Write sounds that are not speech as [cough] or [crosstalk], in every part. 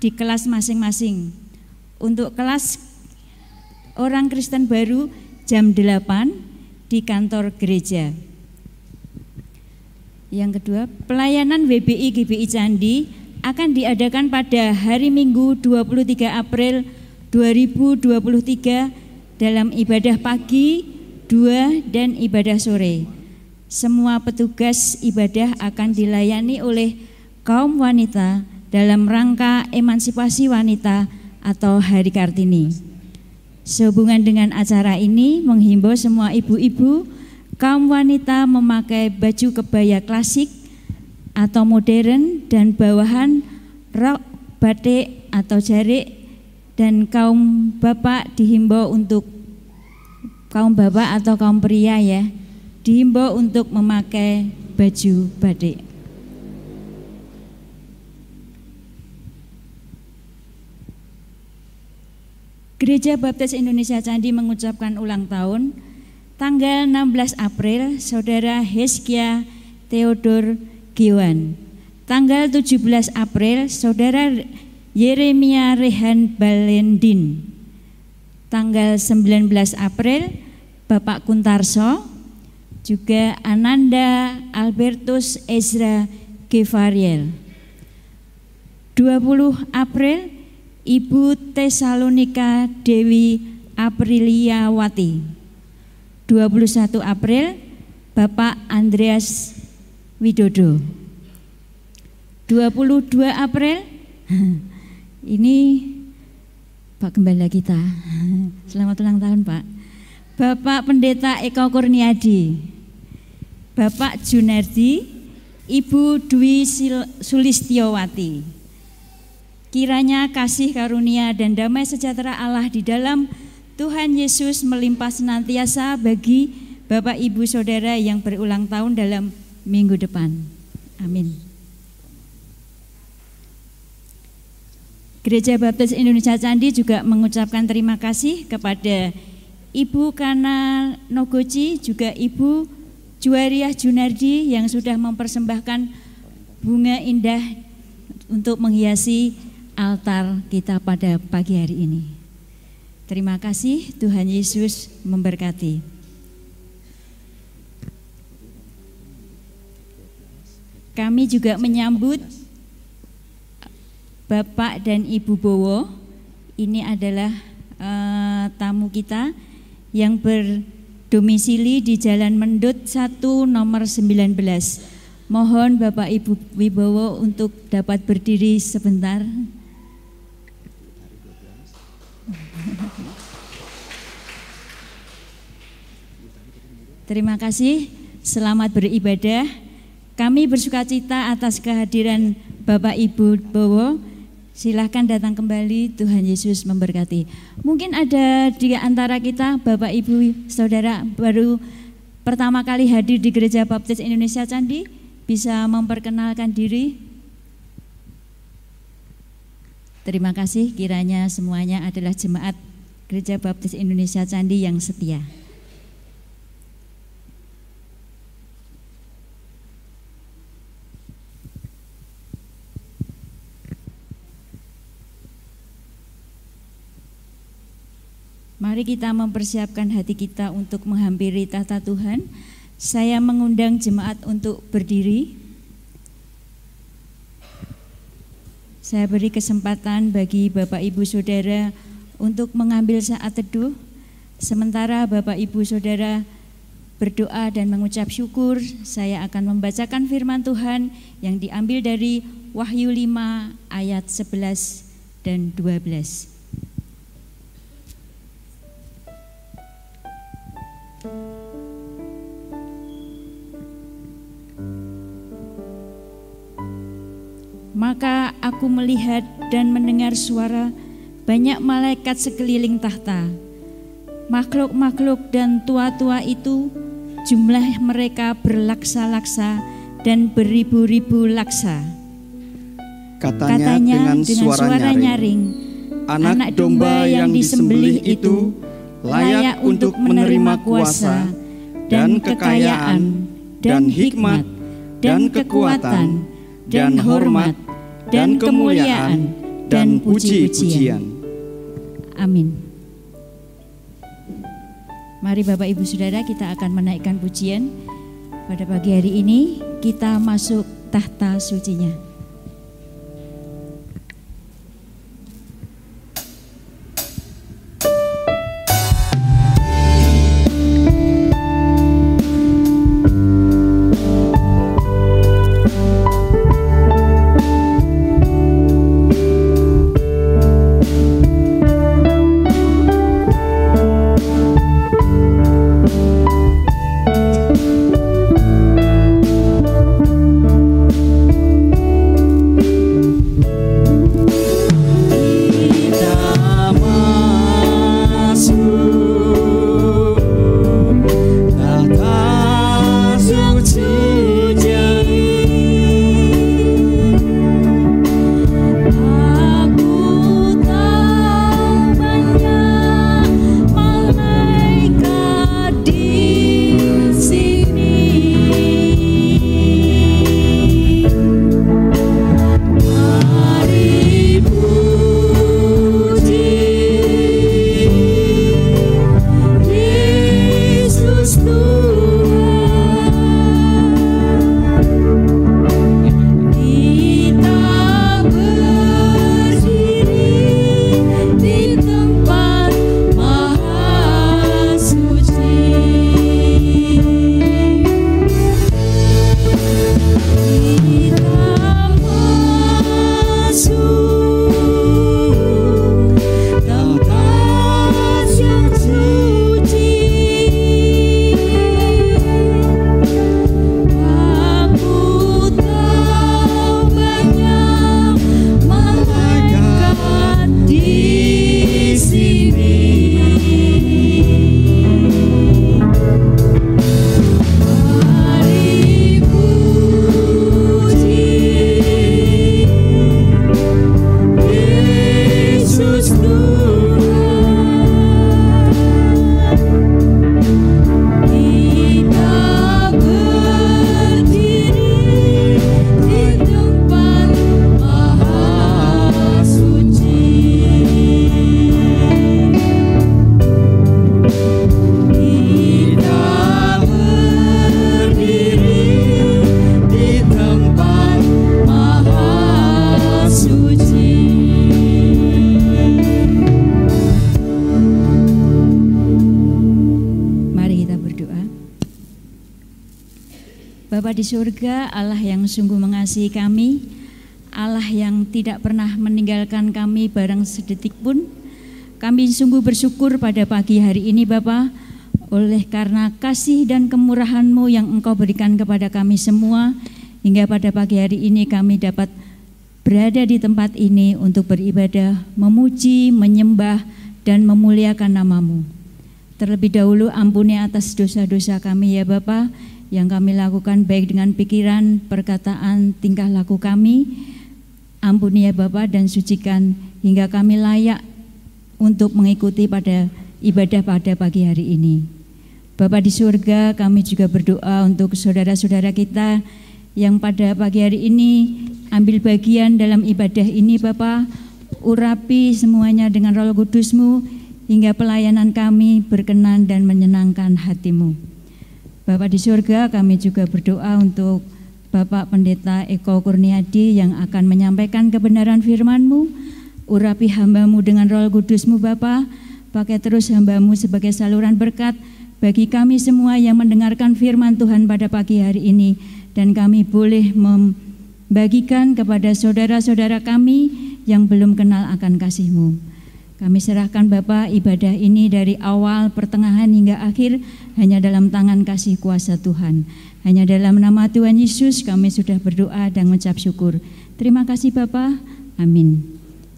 di kelas masing-masing. Untuk kelas orang Kristen baru jam 8 di kantor gereja. Yang kedua, pelayanan WBI GBI Candi akan diadakan pada hari Minggu 23 April 2023 dalam ibadah pagi, dua dan ibadah sore. Semua petugas ibadah akan dilayani oleh kaum wanita dalam rangka emansipasi wanita atau Hari Kartini. Sehubungan dengan acara ini menghimbau semua ibu-ibu kaum wanita memakai baju kebaya klasik atau modern dan bawahan rok batik atau jarik dan kaum bapak dihimbau untuk kaum bapak atau kaum pria ya dihimbau untuk memakai baju batik. Gereja Baptis Indonesia Candi mengucapkan ulang tahun tanggal 16 April Saudara Heskia Theodor Giwan. Tanggal 17 April Saudara Yeremia Rehan Balendin tanggal 19 April Bapak Kuntarso juga Ananda Albertus Ezra Gevariel 20 April Ibu Tesalonika Dewi Apriliawati 21 April Bapak Andreas Widodo 22 April [laughs] Ini Pak Gembala kita. [laughs] Selamat ulang tahun Pak. Bapak Pendeta Eko Kurniadi, Bapak Junardi, Ibu Dwi Sulistiowati. Kiranya kasih karunia dan damai sejahtera Allah di dalam Tuhan Yesus melimpah senantiasa bagi Bapak Ibu Saudara yang berulang tahun dalam minggu depan. Amin. Gereja Baptis Indonesia Candi juga mengucapkan terima kasih kepada Ibu Kana Nogoci juga Ibu Juariah Junardi yang sudah mempersembahkan bunga indah untuk menghiasi altar kita pada pagi hari ini. Terima kasih Tuhan Yesus memberkati. Kami juga menyambut Bapak dan Ibu Bowo ini adalah uh, tamu kita yang berdomisili di Jalan Mendut 1 nomor 19. Mohon Bapak Ibu Wibowo untuk dapat berdiri sebentar. Terima kasih, selamat beribadah. Kami bersuka cita atas kehadiran Bapak Ibu Bowo Silahkan datang kembali, Tuhan Yesus memberkati. Mungkin ada di antara kita, Bapak, Ibu, Saudara, baru pertama kali hadir di Gereja Baptis Indonesia Candi, bisa memperkenalkan diri. Terima kasih, kiranya semuanya adalah jemaat Gereja Baptis Indonesia Candi yang setia. Mari kita mempersiapkan hati kita untuk menghampiri tata Tuhan. Saya mengundang jemaat untuk berdiri. Saya beri kesempatan bagi Bapak Ibu Saudara untuk mengambil saat teduh. Sementara Bapak Ibu Saudara berdoa dan mengucap syukur, saya akan membacakan firman Tuhan yang diambil dari Wahyu 5 ayat 11 dan 12. Maka aku melihat dan mendengar suara banyak malaikat sekeliling tahta. Makhluk-makhluk dan tua-tua itu jumlah mereka berlaksa-laksa dan beribu-ribu laksa. Katanya, Katanya dengan, dengan suara, suara nyaring, anak, anak domba yang disembelih itu layak untuk menerima kuasa dan kekayaan dan hikmat dan kekuatan dan hormat dan kemuliaan dan puji-pujian. Amin. Mari Bapak Ibu Saudara kita akan menaikkan pujian pada pagi hari ini kita masuk tahta sucinya. Di surga, Allah yang sungguh mengasihi kami, Allah yang tidak pernah meninggalkan kami barang sedetik pun. Kami sungguh bersyukur pada pagi hari ini Bapa, oleh karena kasih dan kemurahan-Mu yang Engkau berikan kepada kami semua, hingga pada pagi hari ini kami dapat berada di tempat ini untuk beribadah, memuji, menyembah, dan memuliakan namamu. Terlebih dahulu ampuni atas dosa-dosa kami ya Bapak, yang kami lakukan baik dengan pikiran, perkataan, tingkah laku kami. Ampuni ya Bapa dan sucikan hingga kami layak untuk mengikuti pada ibadah pada pagi hari ini. Bapa di surga, kami juga berdoa untuk saudara-saudara kita yang pada pagi hari ini ambil bagian dalam ibadah ini Bapa. Urapi semuanya dengan roh kudusmu hingga pelayanan kami berkenan dan menyenangkan hatimu. Bapak di surga kami juga berdoa untuk Bapak Pendeta Eko Kurniadi yang akan menyampaikan kebenaran firman-Mu. Urapi hambamu dengan roh kudusmu Bapak, pakai terus hambamu sebagai saluran berkat bagi kami semua yang mendengarkan firman Tuhan pada pagi hari ini. Dan kami boleh membagikan kepada saudara-saudara kami yang belum kenal akan kasih-Mu. Kami serahkan Bapak ibadah ini dari awal, pertengahan hingga akhir hanya dalam tangan kasih kuasa Tuhan. Hanya dalam nama Tuhan Yesus kami sudah berdoa dan mengucap syukur. Terima kasih Bapak. Amin.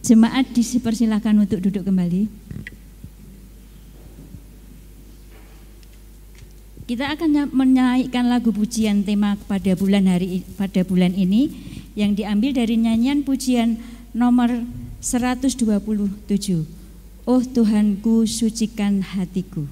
Jemaat dipersilakan untuk duduk kembali. Kita akan menaikkan lagu pujian tema pada bulan hari pada bulan ini yang diambil dari nyanyian pujian nomor 127. Oh Tuhanku sucikan hatiku.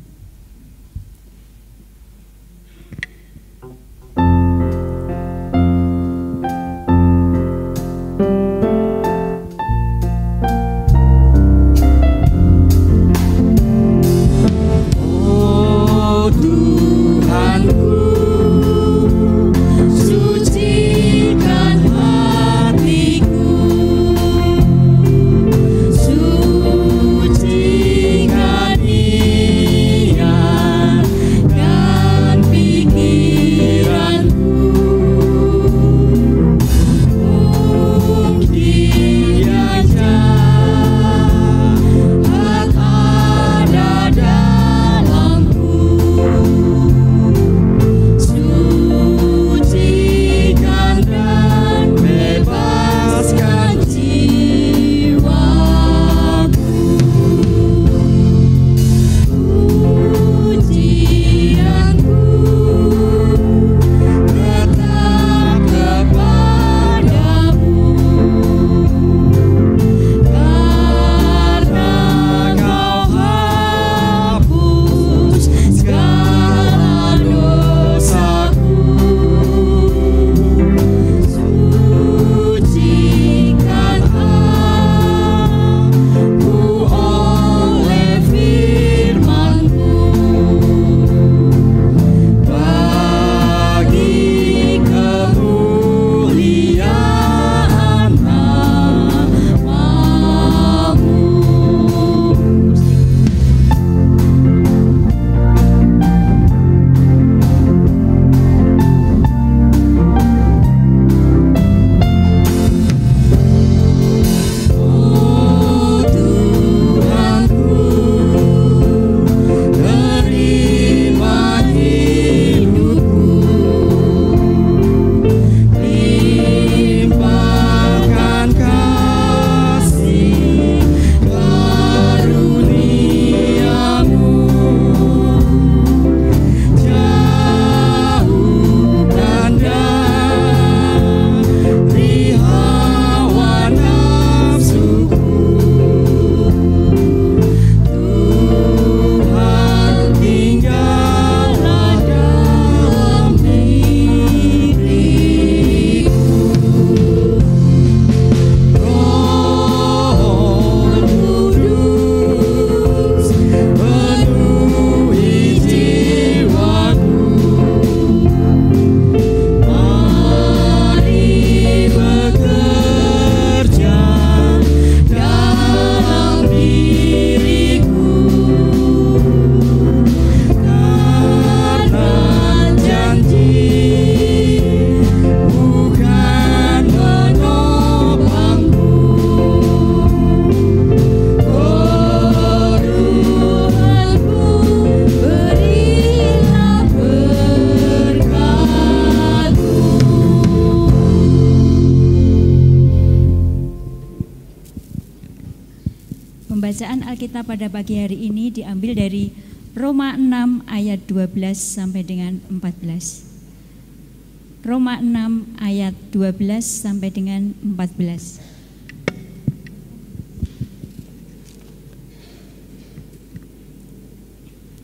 Alkitab pada pagi hari ini diambil dari Roma 6 ayat 12 sampai dengan 14. Roma 6 ayat 12 sampai dengan 14.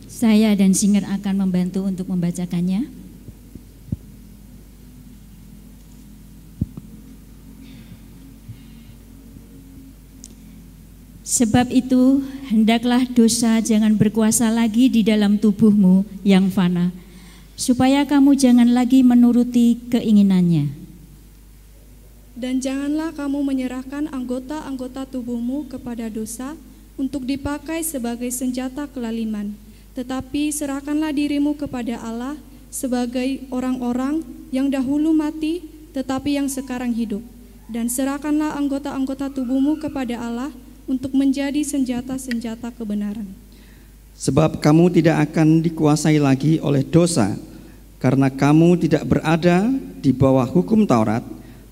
Saya dan Singer akan membantu untuk membacakannya. Sebab itu, hendaklah dosa jangan berkuasa lagi di dalam tubuhmu yang fana, supaya kamu jangan lagi menuruti keinginannya. Dan janganlah kamu menyerahkan anggota-anggota tubuhmu kepada dosa untuk dipakai sebagai senjata kelaliman, tetapi serahkanlah dirimu kepada Allah sebagai orang-orang yang dahulu mati, tetapi yang sekarang hidup. Dan serahkanlah anggota-anggota tubuhmu kepada Allah untuk menjadi senjata-senjata kebenaran. Sebab kamu tidak akan dikuasai lagi oleh dosa, karena kamu tidak berada di bawah hukum Taurat,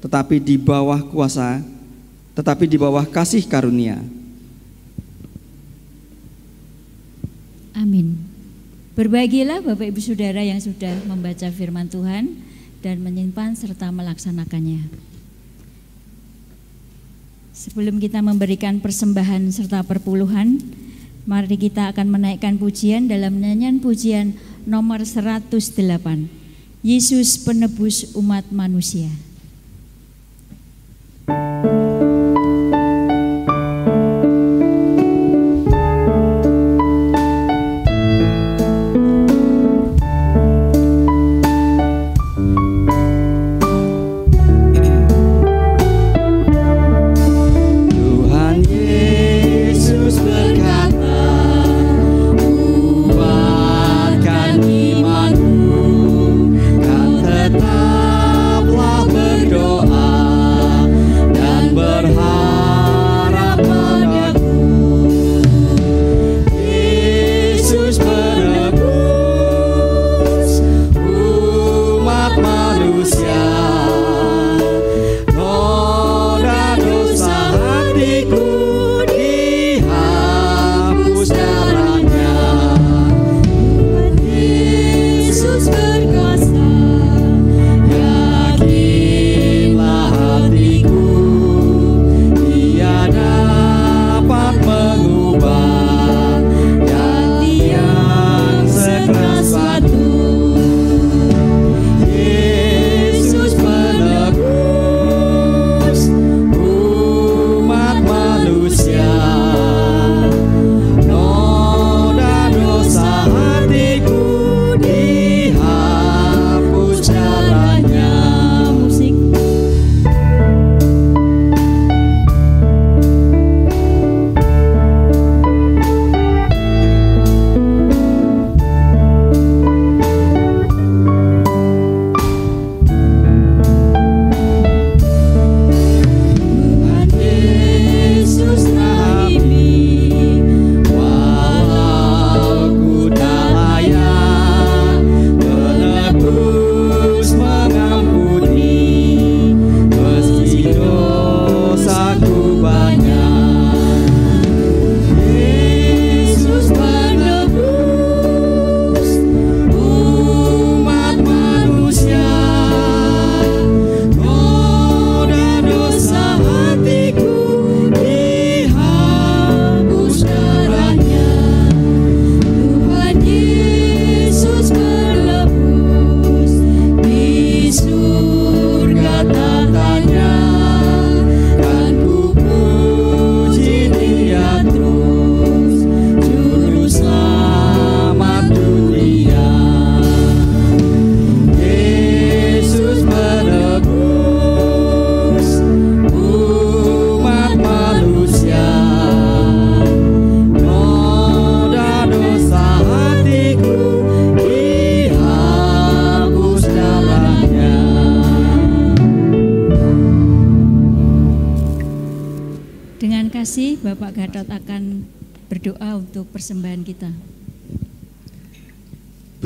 tetapi di bawah kuasa, tetapi di bawah kasih karunia. Amin. Berbahagialah Bapak Ibu Saudara yang sudah membaca firman Tuhan dan menyimpan serta melaksanakannya. Sebelum kita memberikan persembahan serta perpuluhan, mari kita akan menaikkan pujian dalam nyanyian pujian nomor 108. Yesus penebus umat manusia.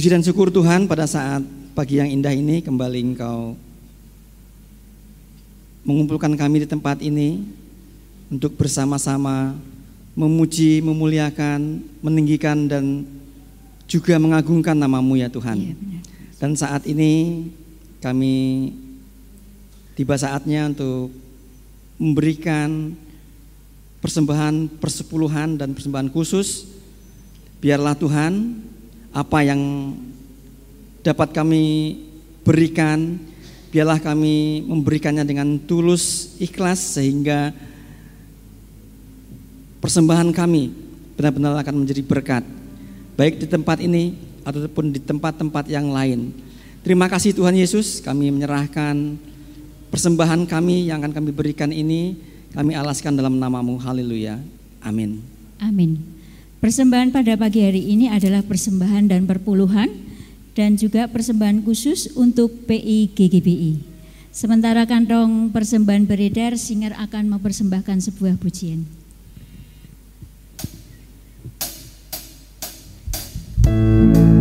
Puji dan syukur Tuhan pada saat pagi yang indah ini kembali Engkau mengumpulkan kami di tempat ini untuk bersama-sama memuji, memuliakan, meninggikan dan juga mengagungkan namamu ya Tuhan. Ya, Dan saat ini kami tiba saatnya untuk memberikan persembahan persepuluhan dan persembahan khusus. Biarlah Tuhan apa yang dapat kami berikan, biarlah kami memberikannya dengan tulus, ikhlas sehingga persembahan kami benar-benar akan menjadi berkat baik di tempat ini ataupun di tempat-tempat yang lain. Terima kasih Tuhan Yesus, kami menyerahkan persembahan kami yang akan kami berikan ini, kami alaskan dalam namamu, haleluya, amin. Amin. Persembahan pada pagi hari ini adalah persembahan dan perpuluhan dan juga persembahan khusus untuk PI GGBI. Sementara kantong persembahan beredar, singer akan mempersembahkan sebuah pujian. Thank you.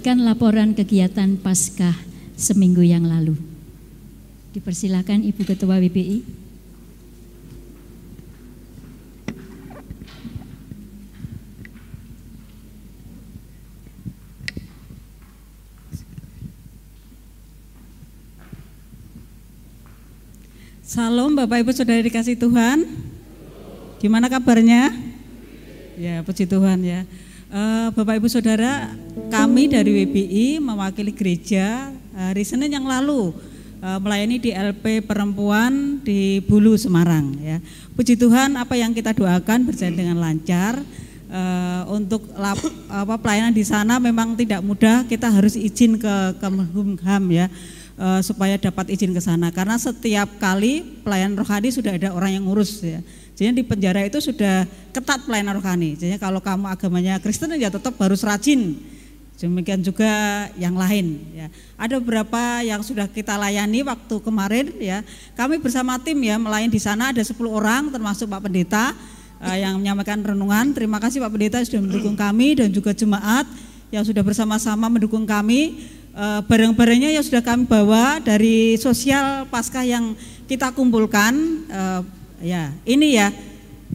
Memberikan laporan kegiatan Paskah seminggu yang lalu. Dipersilakan Ibu Ketua WPI. Salam Bapak Ibu Saudara dikasih Tuhan. Gimana kabarnya? Ya, puji Tuhan ya. Uh, Bapak Ibu Saudara, kami dari WBI mewakili gereja hari Senin yang lalu uh, melayani di LP Perempuan di Bulu Semarang ya. Puji Tuhan apa yang kita doakan berjalan dengan lancar. Uh, untuk lap, apa pelayanan di sana memang tidak mudah, kita harus izin ke Kemenkumham ya uh, supaya dapat izin ke sana karena setiap kali pelayanan rohani sudah ada orang yang ngurus ya. Jadi di penjara itu sudah ketat pelayanan rohani. Jadi kalau kamu agamanya Kristen ya tetap harus rajin. Demikian juga yang lain ya. Ada beberapa yang sudah kita layani waktu kemarin ya. Kami bersama tim ya melayani di sana ada 10 orang termasuk Pak Pendeta uh, yang menyampaikan renungan. Terima kasih Pak Pendeta sudah mendukung kami dan juga jemaat yang sudah bersama-sama mendukung kami Eh, barang-barangnya yang sudah kami bawa dari sosial pasca yang kita kumpulkan. Uh, ya ini ya.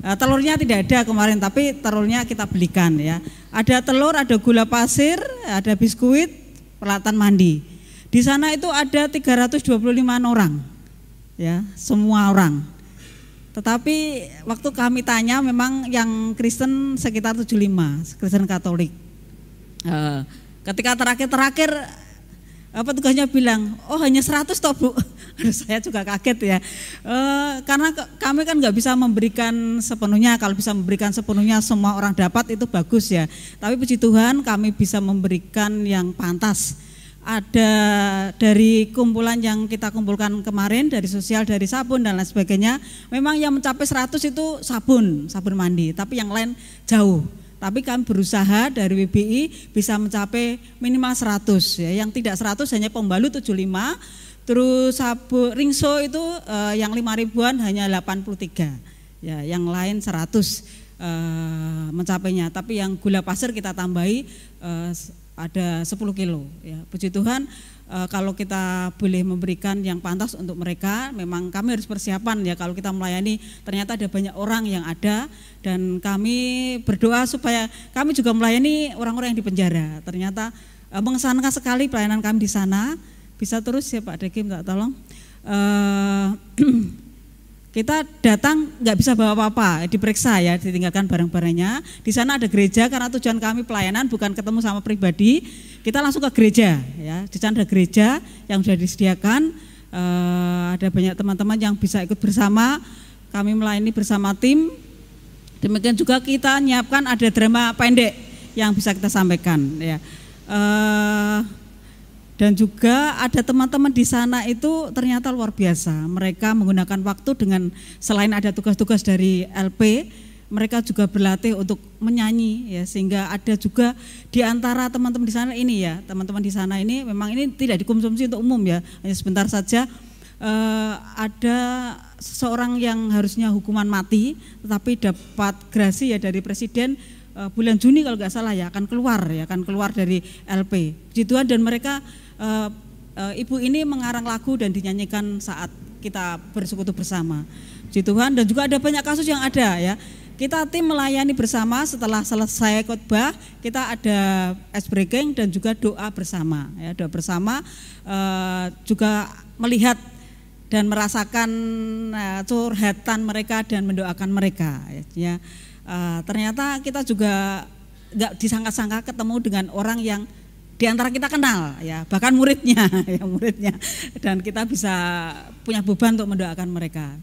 Uh, telurnya tidak ada kemarin tapi telurnya kita belikan ya. Ada telur ada gula pasir ada biskuit peralatan mandi. Di sana itu ada 325 orang ya semua orang. Tetapi waktu kami tanya memang yang Kristen sekitar 75 Kristen Katolik. Uh, ketika terakhir-terakhir apa tugasnya bilang, oh hanya 100 toh bu. [laughs] Saya juga kaget ya. E, karena kami kan nggak bisa memberikan sepenuhnya. Kalau bisa memberikan sepenuhnya semua orang dapat itu bagus ya. Tapi puji Tuhan kami bisa memberikan yang pantas. Ada dari kumpulan yang kita kumpulkan kemarin dari sosial, dari sabun dan lain sebagainya. Memang yang mencapai 100 itu sabun, sabun mandi. Tapi yang lain jauh tapi kami berusaha dari WBI bisa mencapai minimal 100 ya. Yang tidak 100 hanya pembalut 75, terus sabu ringso itu uh, yang 5 ribuan hanya 83. Ya, yang lain 100 uh, eh, mencapainya. Tapi yang gula pasir kita tambahi uh, ada 10 kilo ya. Puji Tuhan e, kalau kita boleh memberikan yang pantas untuk mereka, memang kami harus persiapan ya kalau kita melayani ternyata ada banyak orang yang ada dan kami berdoa supaya kami juga melayani orang-orang yang di penjara. Ternyata e, mengesankan sekali pelayanan kami di sana. Bisa terus ya Pak Deki minta tolong. E, [clears throat] kita datang nggak bisa bawa apa-apa, diperiksa ya, ditinggalkan barang-barangnya. Di sana ada gereja karena tujuan kami pelayanan bukan ketemu sama pribadi, kita langsung ke gereja ya. Di sana ada gereja yang sudah disediakan, uh, ada banyak teman-teman yang bisa ikut bersama. Kami melayani bersama tim. Demikian juga kita menyiapkan ada drama pendek yang bisa kita sampaikan ya. Uh, dan juga ada teman-teman di sana itu ternyata luar biasa. Mereka menggunakan waktu dengan selain ada tugas-tugas dari LP, mereka juga berlatih untuk menyanyi ya sehingga ada juga di antara teman-teman di sana ini ya, teman-teman di sana ini memang ini tidak dikonsumsi untuk umum ya, hanya sebentar saja eh, ada seorang yang harusnya hukuman mati tetapi dapat grasi ya dari presiden eh, bulan Juni kalau nggak salah ya akan keluar ya akan keluar dari LP. Puji dan mereka uh, uh, ibu ini mengarang lagu dan dinyanyikan saat kita bersekutu bersama. Tuhan dan juga ada banyak kasus yang ada ya. Kita tim melayani bersama setelah selesai khotbah, kita ada ice breaking dan juga doa bersama. Ya, doa bersama uh, juga melihat dan merasakan uh, curhatan mereka dan mendoakan mereka. Ya. Uh, ternyata kita juga nggak disangka-sangka ketemu dengan orang yang di antara kita kenal ya bahkan muridnya [laughs] ya muridnya. Dan kita bisa punya beban untuk mendoakan mereka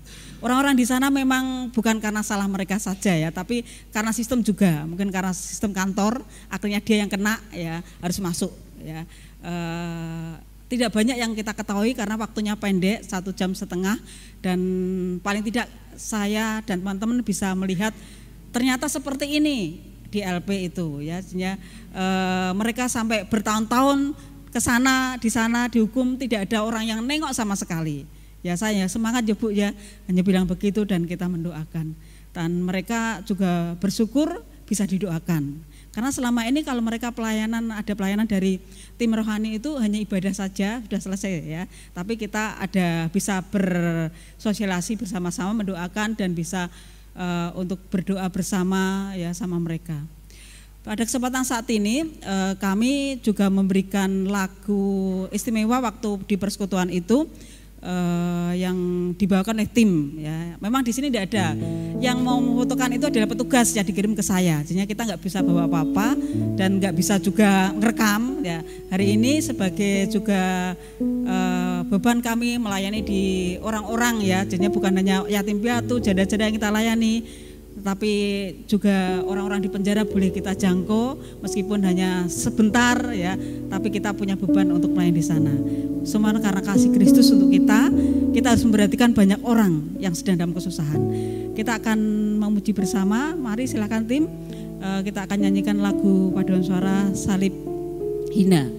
orang-orang di sana memang bukan karena salah mereka saja ya tapi karena sistem juga. Mungkin karena sistem kantor akhirnya dia yang kena ya harus masuk ya. E, tidak banyak yang kita ketahui karena waktunya pendek satu jam setengah. Dan paling tidak saya dan teman-teman bisa melihat ternyata seperti ini di LP itu ya. E, mereka sampai bertahun-tahun ke sana di sana dihukum tidak ada orang yang nengok sama sekali Ya saya semangat ya Bu ya, hanya bilang begitu dan kita mendoakan. Dan mereka juga bersyukur bisa didoakan. Karena selama ini kalau mereka pelayanan ada pelayanan dari tim rohani itu hanya ibadah saja sudah selesai ya. Tapi kita ada bisa bersosialisasi bersama-sama mendoakan dan bisa uh, untuk berdoa bersama ya sama mereka. Pada kesempatan saat ini uh, kami juga memberikan lagu istimewa waktu di persekutuan itu uh, yang dibawakan oleh tim ya. Memang di sini tidak ada. Yang mau memfotokan itu adalah petugas yang dikirim ke saya. Jadi kita nggak bisa bawa apa-apa dan nggak bisa juga ngerekam ya. Hari ini sebagai juga uh, beban kami melayani di orang-orang ya. Jadinya bukan hanya yatim piatu, janda-janda yang kita layani tetapi juga orang-orang di penjara boleh kita jangkau meskipun hanya sebentar ya, tapi kita punya beban untuk melayani di sana. Semua karena kasih Kristus untuk kita, kita harus memperhatikan banyak orang yang sedang dalam kesusahan. Kita akan memuji bersama, mari silakan tim, eh, kita akan nyanyikan lagu paduan suara salib hina.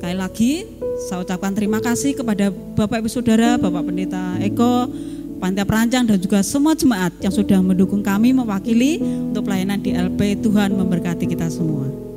Sekali lagi saya ucapkan terima kasih kepada Bapak Ibu Saudara, Bapak Pendeta Eko, Pantia Perancang dan juga semua jemaat yang sudah mendukung kami mewakili untuk pelayanan di LP. Tuhan memberkati kita semua.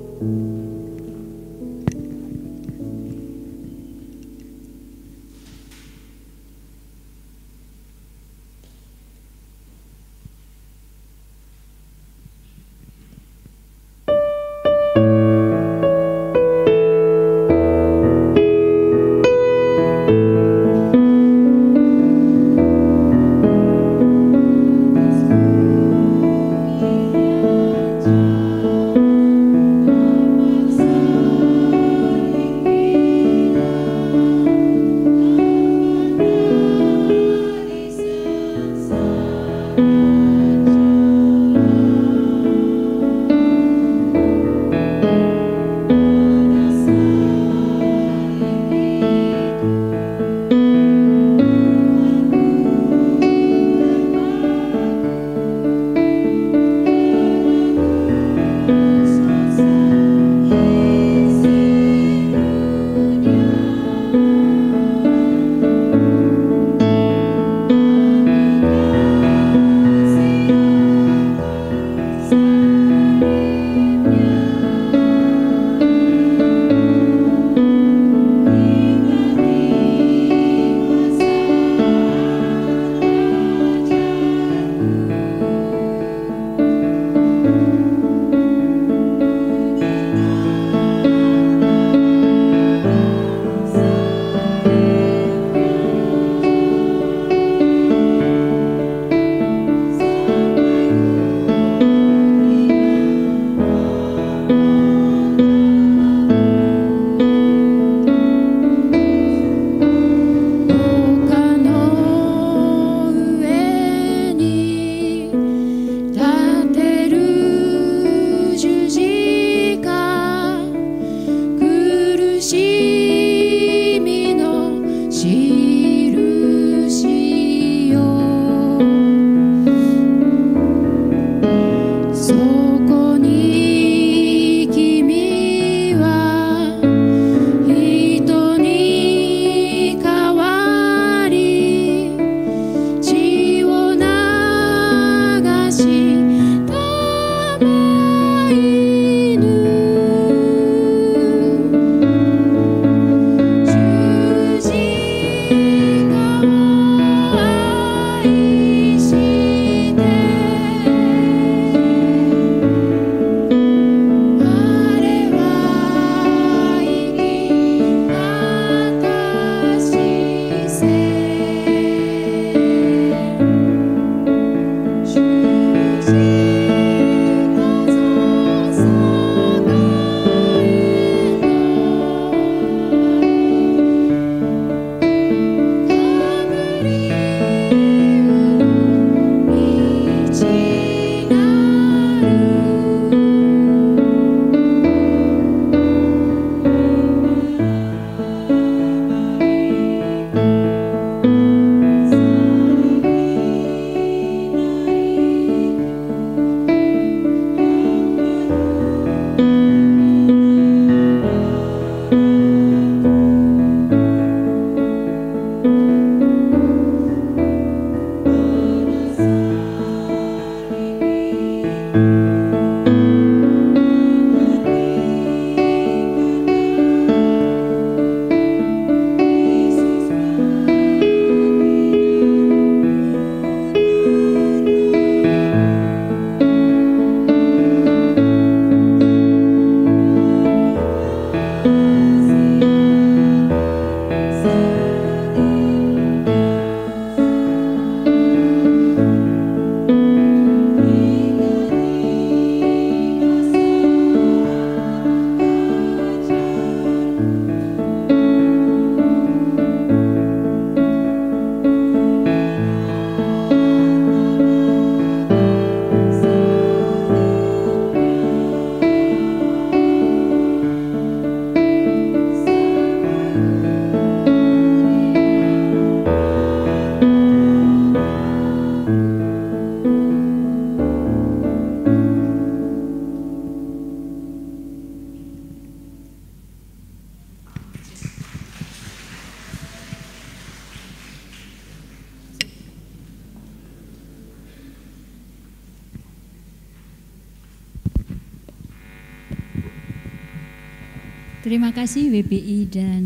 WBI dan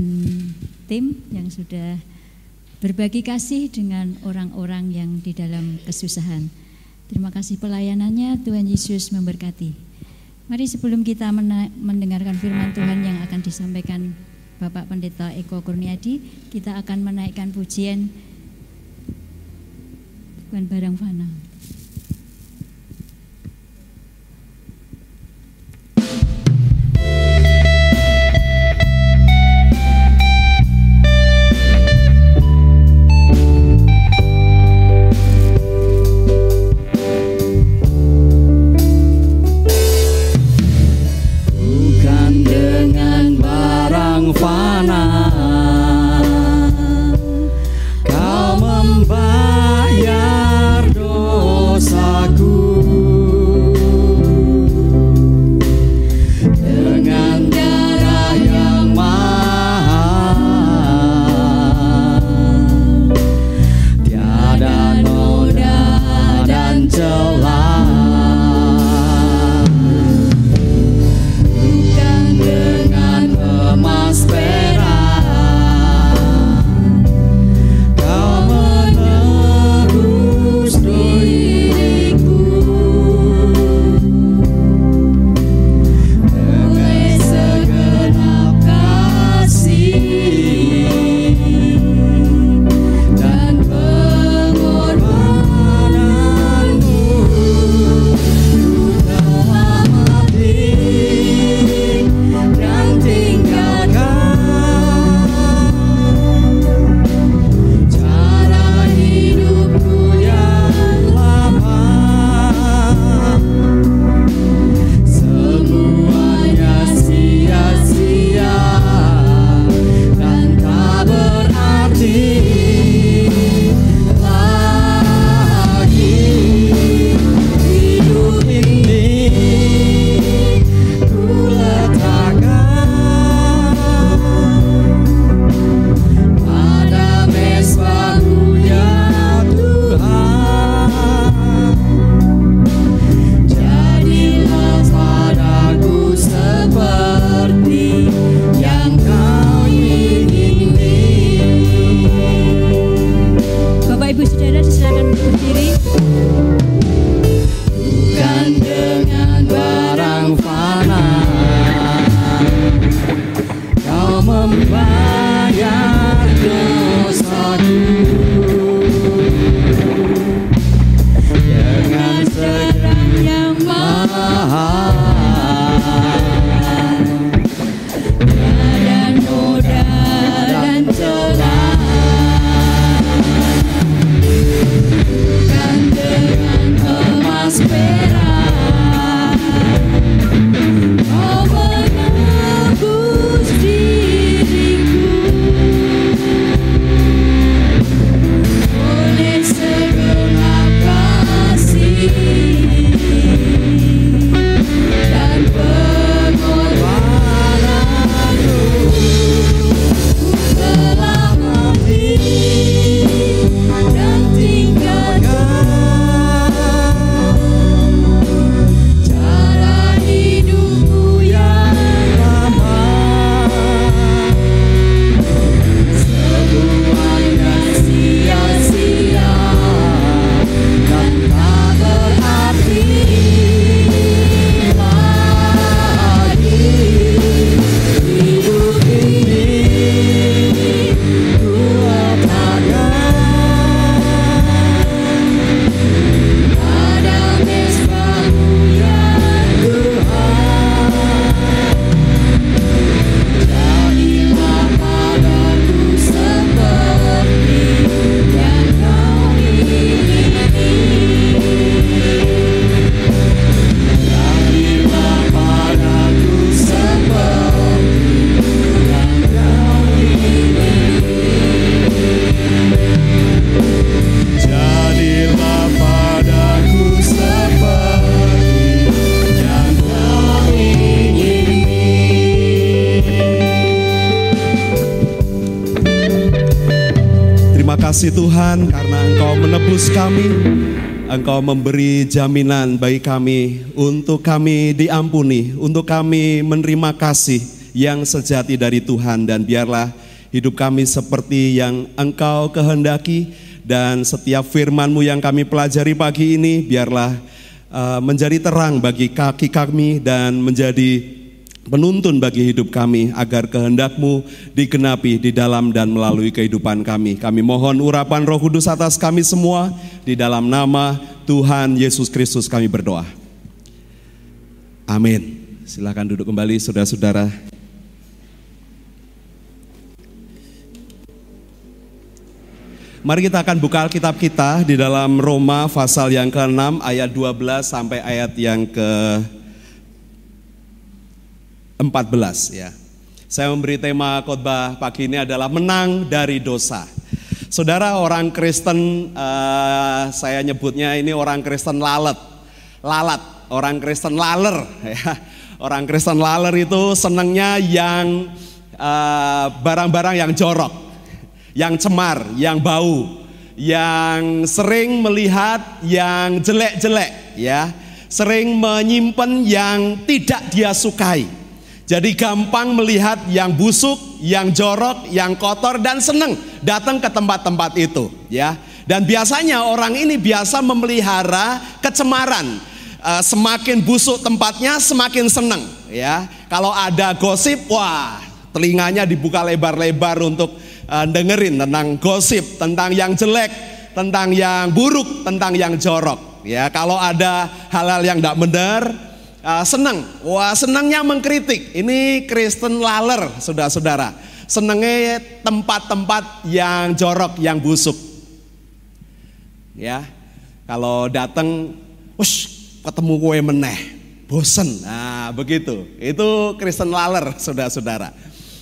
tim yang sudah berbagi kasih dengan orang-orang yang di dalam kesusahan. Terima kasih pelayanannya, Tuhan Yesus memberkati. Mari sebelum kita mendengarkan firman Tuhan yang akan disampaikan Bapak Pendeta Eko Kurniadi, kita akan menaikkan pujian Tuhan Barang Fana. Memberi jaminan bagi kami untuk kami diampuni, untuk kami menerima kasih yang sejati dari Tuhan dan biarlah hidup kami seperti yang Engkau kehendaki dan setiap firman-Mu yang kami pelajari pagi ini biarlah uh, menjadi terang bagi kaki kami dan menjadi penuntun bagi hidup kami agar kehendakmu digenapi di dalam dan melalui kehidupan kami. Kami mohon urapan roh kudus atas kami semua di dalam nama Tuhan Yesus Kristus kami berdoa. Amin. Silakan duduk kembali saudara-saudara. Mari kita akan buka Alkitab kita di dalam Roma pasal yang ke-6 ayat 12 sampai ayat yang ke 14 ya. Saya memberi tema khotbah pagi ini adalah menang dari dosa. Saudara orang Kristen uh, saya nyebutnya ini orang Kristen lalat. Lalat, orang Kristen laler [laughs] ya. Orang Kristen laler itu senangnya yang eh, barang-barang uh, yang jorok, yang cemar, yang bau, yang sering melihat yang jelek-jelek ya, sering menyimpan yang tidak dia sukai. Jadi gampang melihat yang busuk, yang jorok, yang kotor dan senang datang ke tempat-tempat itu, ya. Dan biasanya orang ini biasa memelihara kecemaran. Uh, semakin busuk tempatnya, semakin senang, ya. Kalau ada gosip, wah, telinganya dibuka lebar-lebar untuk uh, dengerin tentang gosip, tentang yang jelek, tentang yang buruk, tentang yang jorok, ya. Kalau ada hal-hal yang tidak benar, uh, senang. Wah senangnya mengkritik. Ini Kristen laler, saudara-saudara. Senangnya tempat-tempat yang jorok, yang busuk. Ya, kalau datang, ush, ketemu kue meneh, bosen. Nah begitu. Itu Kristen laler, [laughs] saudara-saudara.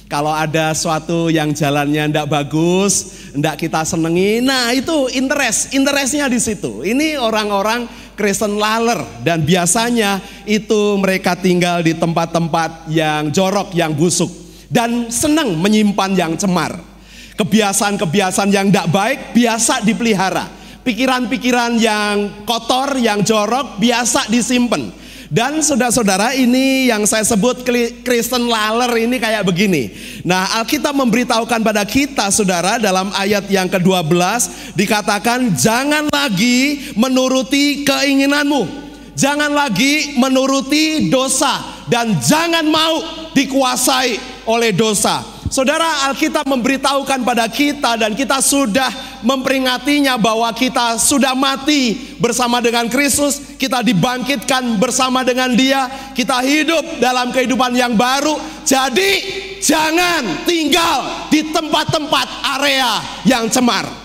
Kalau ada suatu yang jalannya tidak bagus, tidak kita senengi, nah itu interest, interestnya di situ. Ini orang-orang Kristen laler dan biasanya itu mereka tinggal di tempat-tempat yang jorok, yang busuk dan senang menyimpan yang cemar. Kebiasaan-kebiasaan yang tidak baik biasa dipelihara. Pikiran-pikiran yang kotor, yang jorok biasa disimpan. Dan saudara-saudara ini yang saya sebut Kristen laler ini kayak begini. Nah Alkitab memberitahukan pada kita saudara dalam ayat yang ke-12 dikatakan jangan lagi menuruti keinginanmu. Jangan lagi menuruti dosa dan jangan mau dikuasai oleh dosa. Saudara Alkitab memberitahukan pada kita dan kita sudah memperingatinya bahwa kita sudah mati bersama dengan Kristus, kita dibangkitkan bersama dengan Dia, kita hidup dalam kehidupan yang baru. Jadi jangan tinggal di tempat-tempat area yang cemar.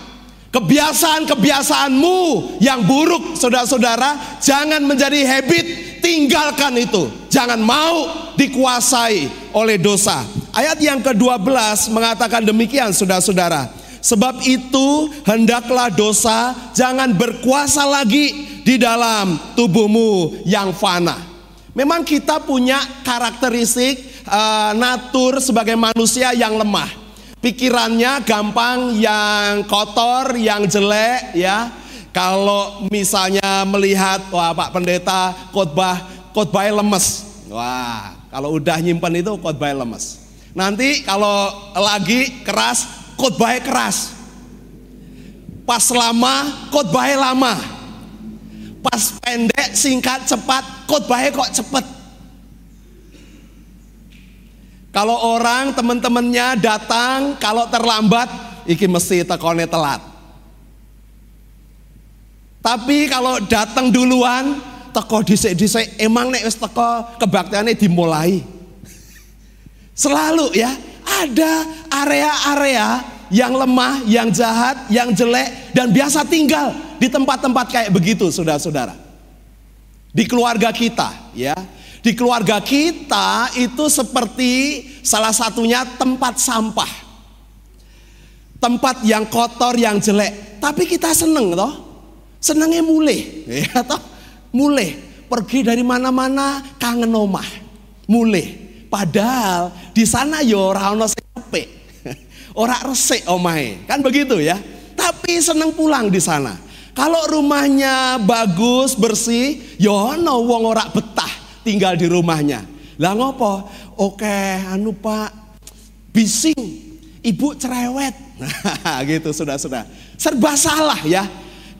Kebiasaan-kebiasaanmu yang buruk, saudara-saudara, jangan menjadi habit, tinggalkan itu. Jangan mau dikuasai oleh dosa. Ayat yang ke-12 mengatakan demikian saudara-saudara. Sebab itu hendaklah dosa jangan berkuasa lagi di dalam tubuhmu yang fana. Memang kita punya karakteristik uh, natur sebagai manusia yang lemah. Pikirannya gampang yang kotor, yang jelek ya. Kalau misalnya melihat wah Pak Pendeta khotbah khotbah lemes. Wah, kalau udah nyimpen itu khotbah lemes. Nanti kalau lagi keras, khotbah keras. Pas lama, khotbah lama. Pas pendek, singkat, cepat, khotbah kok cepet. Kalau orang teman-temannya datang, kalau terlambat, iki mesti tekone telat. Tapi kalau datang duluan, teko disik-disik, emang nek wis teko kebaktiannya dimulai. Selalu ya, ada area-area yang lemah, yang jahat, yang jelek dan biasa tinggal di tempat-tempat kayak begitu, Saudara-saudara. Di keluarga kita, ya. Di keluarga kita itu seperti salah satunya tempat sampah. Tempat yang kotor, yang jelek. Tapi kita seneng toh. Senengnya mulai, [laughs] ya toh. Mulai pergi dari mana-mana kangen omah. Mulai Padahal di sana yo ora ono sepe. [laughs] Ora resik omahe. Kan begitu ya. Tapi seneng pulang di sana. Kalau rumahnya bagus, bersih, yo ya ono wong ora betah tinggal di rumahnya. Lah ngopo? Oke, anu Pak, bising, ibu cerewet. Nah, [laughs] gitu sudah-sudah. Serba salah ya.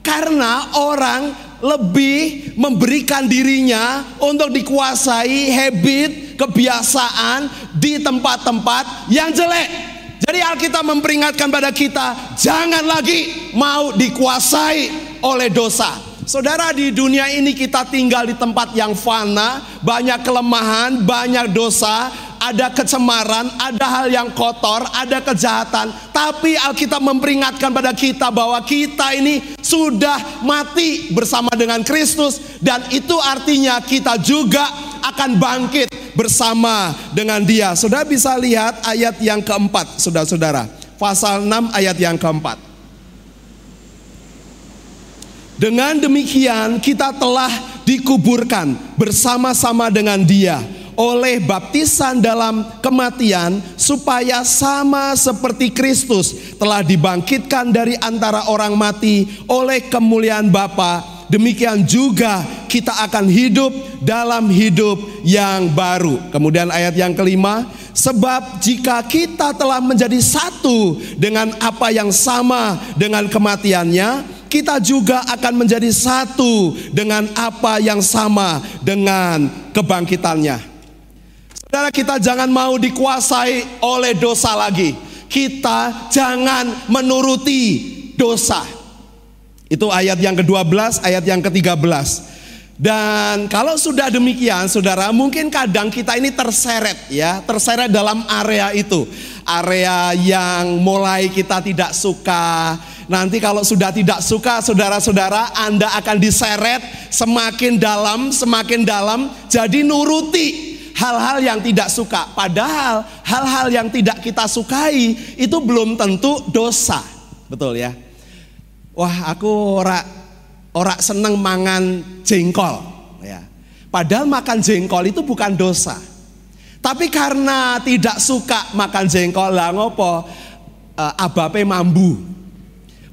Karena orang lebih memberikan dirinya untuk dikuasai habit, kebiasaan di tempat-tempat yang jelek. Jadi Alkitab memperingatkan pada kita, jangan lagi mau dikuasai oleh dosa. Saudara di dunia ini kita tinggal di tempat yang fana, banyak kelemahan, banyak dosa, ada kecemaran, ada hal yang kotor, ada kejahatan. Tapi Alkitab memperingatkan pada kita bahwa kita ini sudah mati bersama dengan Kristus dan itu artinya kita juga akan bangkit bersama dengan dia. Sudah bisa lihat ayat yang keempat, saudara-saudara. Pasal 6 ayat yang keempat. Dengan demikian kita telah dikuburkan bersama-sama dengan dia oleh baptisan dalam kematian supaya sama seperti Kristus telah dibangkitkan dari antara orang mati oleh kemuliaan Bapa demikian juga kita akan hidup dalam hidup yang baru. Kemudian ayat yang kelima, sebab jika kita telah menjadi satu dengan apa yang sama dengan kematiannya, kita juga akan menjadi satu dengan apa yang sama dengan kebangkitannya. Saudara kita jangan mau dikuasai oleh dosa lagi. Kita jangan menuruti dosa. Itu ayat yang ke-12, ayat yang ke-13. Dan kalau sudah demikian, saudara, mungkin kadang kita ini terseret ya, terseret dalam area itu, area yang mulai kita tidak suka, Nanti kalau sudah tidak suka saudara-saudara Anda akan diseret semakin dalam, semakin dalam Jadi nuruti hal-hal yang tidak suka. Padahal hal-hal yang tidak kita sukai itu belum tentu dosa. Betul ya? Wah aku ora, ora seneng mangan jengkol. Ya. Padahal makan jengkol itu bukan dosa Tapi karena tidak suka makan jengkol lah ngopo? Uh, abape mambu.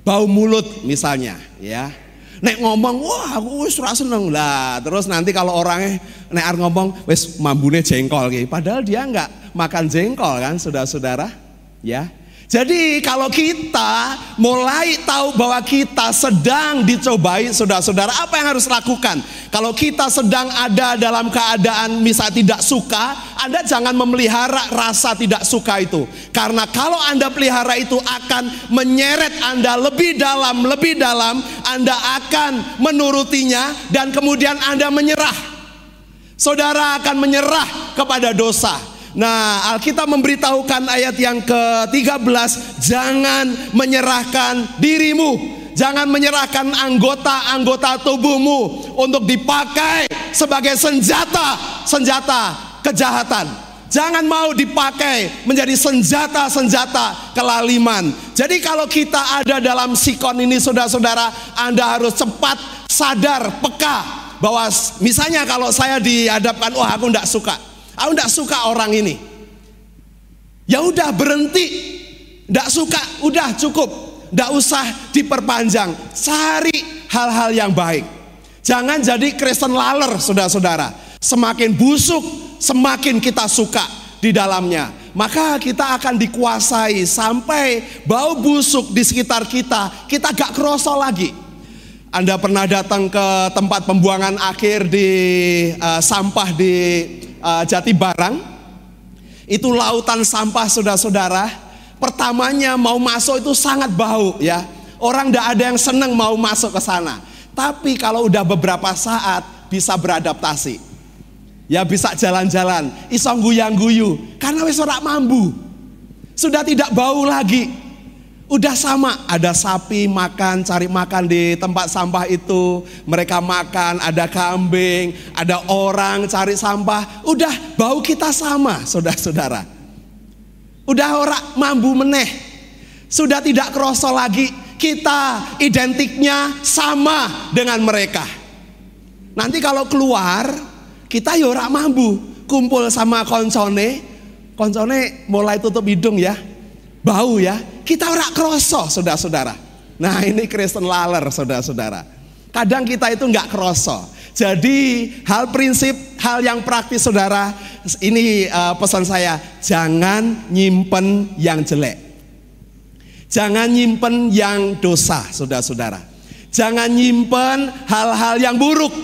Bau mulut misalnya ya. Nek ngomong wah aku wis seneng. Lah terus nanti kalau orangnya nek ar ngomong wis mambune jengkol gitu. Padahal dia enggak makan jengkol kan saudara-saudara ya jadi kalau kita mulai tahu bahwa kita sedang dicobai, saudara-saudara, apa yang harus lakukan? Kalau kita sedang ada dalam keadaan misalnya tidak suka, Anda jangan memelihara rasa tidak suka itu. Karena kalau Anda pelihara itu akan menyeret Anda lebih dalam, lebih dalam, Anda akan menurutinya dan kemudian Anda menyerah. Saudara akan menyerah kepada dosa. Nah, Alkitab memberitahukan ayat yang ke-13, jangan menyerahkan dirimu, jangan menyerahkan anggota-anggota tubuhmu untuk dipakai sebagai senjata, senjata kejahatan. Jangan mau dipakai menjadi senjata-senjata kelaliman. Jadi kalau kita ada dalam sikon ini saudara-saudara, Anda harus cepat sadar, peka bahwa misalnya kalau saya dihadapkan, wah aku tidak suka Aku tidak suka orang ini. Ya udah berhenti. Tidak suka, udah cukup. Tidak usah diperpanjang. Cari hal-hal yang baik. Jangan jadi Kristen laler, saudara-saudara. Semakin busuk, semakin kita suka di dalamnya. Maka kita akan dikuasai sampai bau busuk di sekitar kita, kita gak kerosol lagi. Anda pernah datang ke tempat pembuangan akhir di uh, sampah di uh, Jati Barang. Itu lautan sampah saudara-saudara. Pertamanya mau masuk itu sangat bau ya. Orang tidak ada yang senang mau masuk ke sana. Tapi kalau udah beberapa saat bisa beradaptasi. Ya bisa jalan-jalan, isong guyang-guyu. Karena wis ora mambu. Sudah tidak bau lagi. Udah sama, ada sapi makan, cari makan di tempat sampah itu, mereka makan, ada kambing, ada orang cari sampah, udah bau kita sama, saudara-saudara. Udah orang mambu meneh, sudah tidak kerosol lagi, kita identiknya sama dengan mereka. Nanti kalau keluar, kita ya ora mambu, kumpul sama koncone, koncone mulai tutup hidung ya, bau ya, kita ora kroso saudara-saudara. Nah ini Kristen laler saudara-saudara. Kadang kita itu nggak kroso. Jadi hal prinsip, hal yang praktis saudara, ini uh, pesan saya, jangan nyimpen yang jelek. Jangan nyimpen yang dosa, saudara-saudara. Jangan nyimpen hal-hal yang buruk,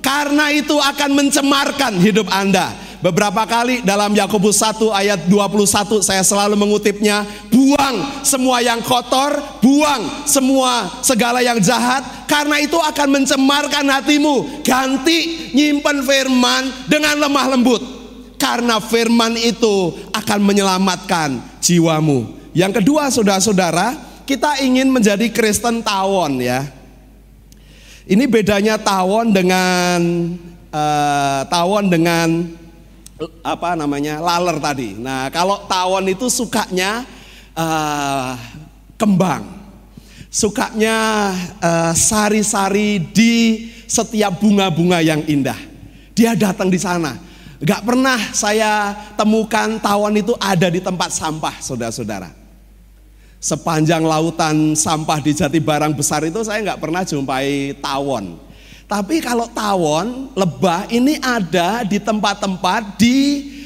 karena itu akan mencemarkan hidup Anda. Beberapa kali dalam Yakobus 1 ayat 21 saya selalu mengutipnya, buang semua yang kotor, buang semua segala yang jahat karena itu akan mencemarkan hatimu. Ganti nyimpan firman dengan lemah lembut. Karena firman itu akan menyelamatkan jiwamu. Yang kedua saudara-saudara, kita ingin menjadi Kristen tawon ya. Ini bedanya tawon dengan uh, tawon dengan apa namanya laler tadi. Nah kalau tawon itu sukanya uh, kembang, sukanya uh, sari-sari di setiap bunga-bunga yang indah. Dia datang di sana. Gak pernah saya temukan tawon itu ada di tempat sampah, saudara-saudara. Sepanjang lautan sampah di Jati Barang Besar itu saya nggak pernah jumpai tawon. Tapi kalau tawon, lebah ini ada di tempat-tempat di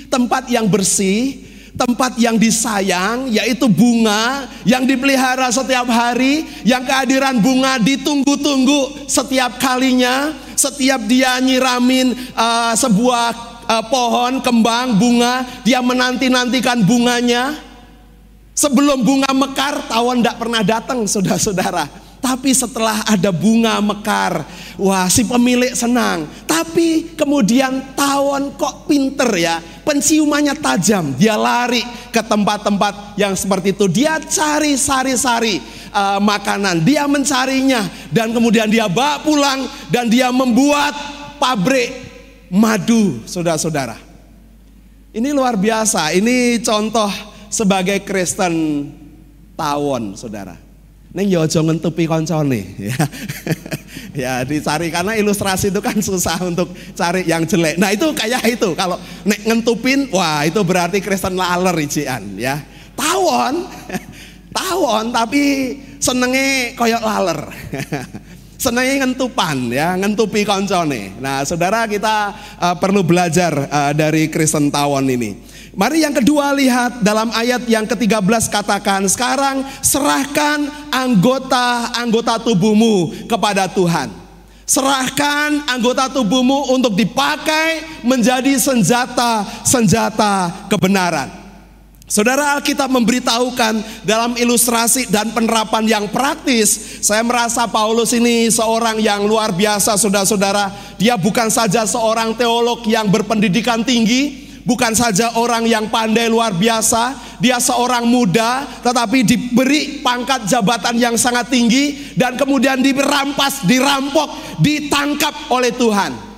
tempat yang bersih, tempat yang disayang, yaitu bunga yang dipelihara setiap hari, yang kehadiran bunga ditunggu-tunggu setiap kalinya, setiap dia nyiramin uh, sebuah uh, pohon kembang bunga, dia menanti-nantikan bunganya. Sebelum bunga mekar, tawon tidak pernah datang, saudara-saudara. Tapi setelah ada bunga mekar, wah si pemilik senang. Tapi kemudian tawon kok pinter ya, penciumannya tajam. Dia lari ke tempat-tempat yang seperti itu. Dia cari sari-sari uh, makanan, dia mencarinya dan kemudian dia bawa pulang dan dia membuat pabrik madu, saudara-saudara. Ini luar biasa. Ini contoh sebagai Kristen tawon, saudara. Neng yo aja ngentupi koncone [laughs] ya. ya dicari karena ilustrasi itu kan susah untuk cari yang jelek. Nah itu kayak itu kalau nek ngentupin wah itu berarti Kristen laler ijian ya. Tawon, [laughs] tawon tapi senenge koyok laler. [laughs] senenge ngentupan ya, ngentupi koncone. Nah, Saudara kita uh, perlu belajar uh, dari Kristen tawon ini. Mari yang kedua lihat dalam ayat yang ke-13 katakan sekarang serahkan anggota-anggota tubuhmu kepada Tuhan. Serahkan anggota tubuhmu untuk dipakai menjadi senjata-senjata kebenaran. Saudara Alkitab memberitahukan dalam ilustrasi dan penerapan yang praktis, saya merasa Paulus ini seorang yang luar biasa saudara-saudara. Dia bukan saja seorang teolog yang berpendidikan tinggi, bukan saja orang yang pandai luar biasa, dia seorang muda tetapi diberi pangkat jabatan yang sangat tinggi dan kemudian dirampas, dirampok, ditangkap oleh Tuhan.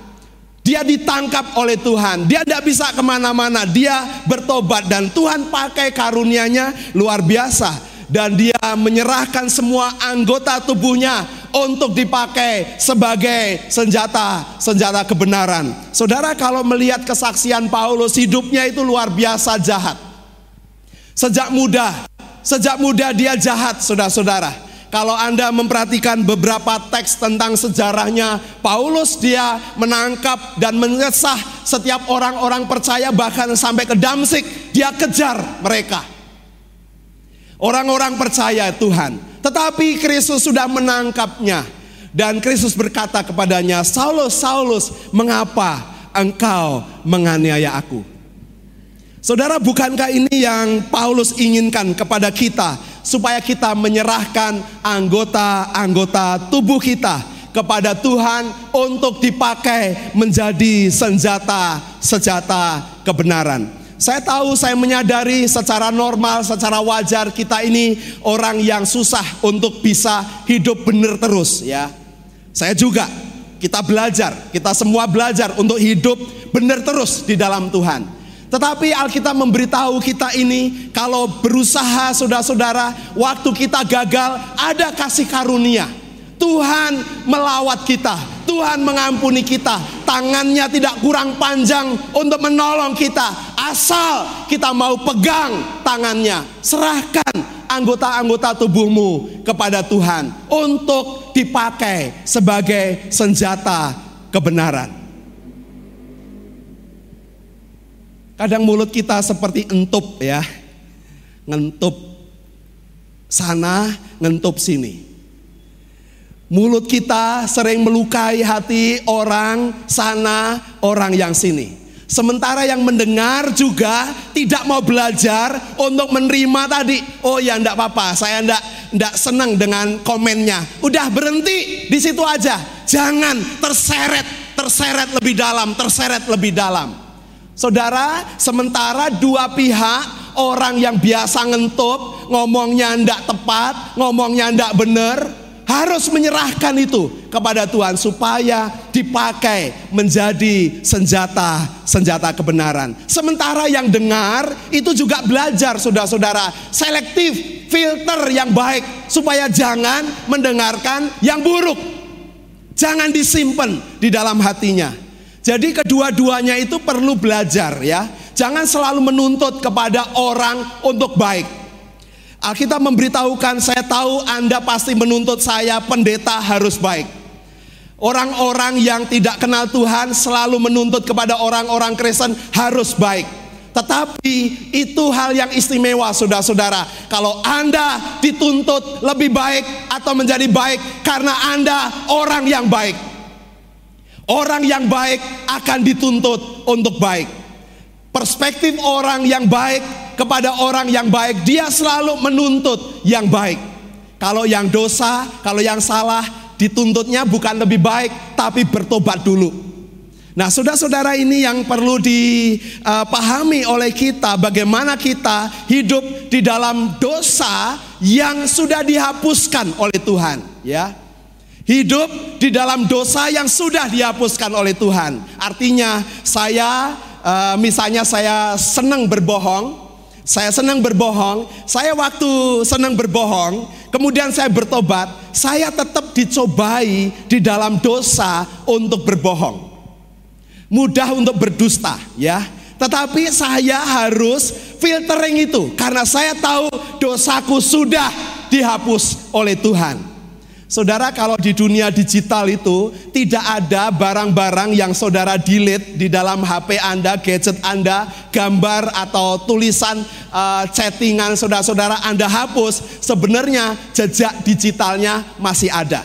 Dia ditangkap oleh Tuhan, dia tidak bisa ke mana-mana, dia bertobat dan Tuhan pakai karunia-Nya luar biasa. Dan dia menyerahkan semua anggota tubuhnya untuk dipakai sebagai senjata senjata kebenaran. Saudara kalau melihat kesaksian Paulus hidupnya itu luar biasa jahat. Sejak muda, sejak muda dia jahat saudara-saudara. Kalau Anda memperhatikan beberapa teks tentang sejarahnya, Paulus dia menangkap dan mengesah setiap orang-orang percaya bahkan sampai ke Damsik, dia kejar mereka. Orang-orang percaya Tuhan, tetapi Kristus sudah menangkapnya. Dan Kristus berkata kepadanya, Saulus, Saulus, mengapa engkau menganiaya aku? Saudara, bukankah ini yang Paulus inginkan kepada kita, supaya kita menyerahkan anggota-anggota tubuh kita kepada Tuhan untuk dipakai menjadi senjata-senjata kebenaran. Saya tahu, saya menyadari secara normal, secara wajar kita ini orang yang susah untuk bisa hidup benar terus ya. Saya juga, kita belajar, kita semua belajar untuk hidup benar terus di dalam Tuhan. Tetapi Alkitab memberitahu kita ini kalau berusaha saudara-saudara, waktu kita gagal ada kasih karunia. Tuhan melawat kita, Tuhan mengampuni kita, tangannya tidak kurang panjang untuk menolong kita Asal kita mau pegang tangannya, serahkan anggota-anggota tubuhmu kepada Tuhan untuk dipakai sebagai senjata kebenaran. Kadang mulut kita seperti entup ya. Ngentup sana, ngentup sini. Mulut kita sering melukai hati orang sana, orang yang sini. Sementara yang mendengar juga tidak mau belajar untuk menerima tadi. Oh ya enggak apa-apa, saya enggak enggak senang dengan komennya. Udah berhenti di situ aja. Jangan terseret, terseret lebih dalam, terseret lebih dalam. Saudara, sementara dua pihak orang yang biasa ngentup, ngomongnya enggak tepat, ngomongnya enggak benar, harus menyerahkan itu kepada Tuhan supaya dipakai menjadi senjata senjata kebenaran. Sementara yang dengar itu juga belajar saudara-saudara selektif filter yang baik supaya jangan mendengarkan yang buruk. Jangan disimpan di dalam hatinya. Jadi kedua-duanya itu perlu belajar ya. Jangan selalu menuntut kepada orang untuk baik Alkitab memberitahukan, saya tahu Anda pasti menuntut saya pendeta harus baik. Orang-orang yang tidak kenal Tuhan selalu menuntut kepada orang-orang Kristen harus baik. Tetapi itu hal yang istimewa saudara-saudara. Kalau Anda dituntut lebih baik atau menjadi baik karena Anda orang yang baik. Orang yang baik akan dituntut untuk baik. Perspektif orang yang baik kepada orang yang baik, dia selalu menuntut yang baik. Kalau yang dosa, kalau yang salah, dituntutnya bukan lebih baik, tapi bertobat dulu. Nah, saudara-saudara ini yang perlu dipahami oleh kita, bagaimana kita hidup di dalam dosa yang sudah dihapuskan oleh Tuhan, ya. Hidup di dalam dosa yang sudah dihapuskan oleh Tuhan. Artinya, saya uh, misalnya saya senang berbohong, saya senang berbohong, saya waktu senang berbohong, kemudian saya bertobat, saya tetap dicobai di dalam dosa untuk berbohong. Mudah untuk berdusta, ya. Tetapi saya harus filtering itu karena saya tahu dosaku sudah dihapus oleh Tuhan. Saudara kalau di dunia digital itu tidak ada barang-barang yang saudara delete di dalam HP Anda, gadget Anda, gambar atau tulisan uh, chattingan saudara-saudara Anda hapus, sebenarnya jejak digitalnya masih ada.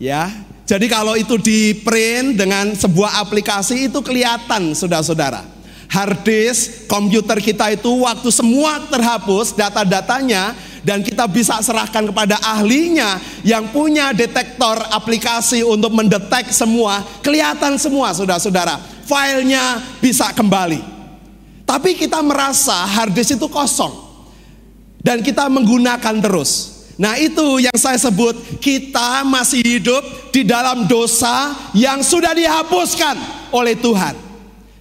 Ya. Jadi kalau itu di print dengan sebuah aplikasi itu kelihatan saudara-saudara hard disk komputer kita itu waktu semua terhapus data-datanya dan kita bisa serahkan kepada ahlinya yang punya detektor aplikasi untuk mendetek semua, kelihatan semua saudara-saudara. Filenya bisa kembali. Tapi kita merasa hard disk itu kosong. Dan kita menggunakan terus. Nah itu yang saya sebut kita masih hidup di dalam dosa yang sudah dihapuskan oleh Tuhan.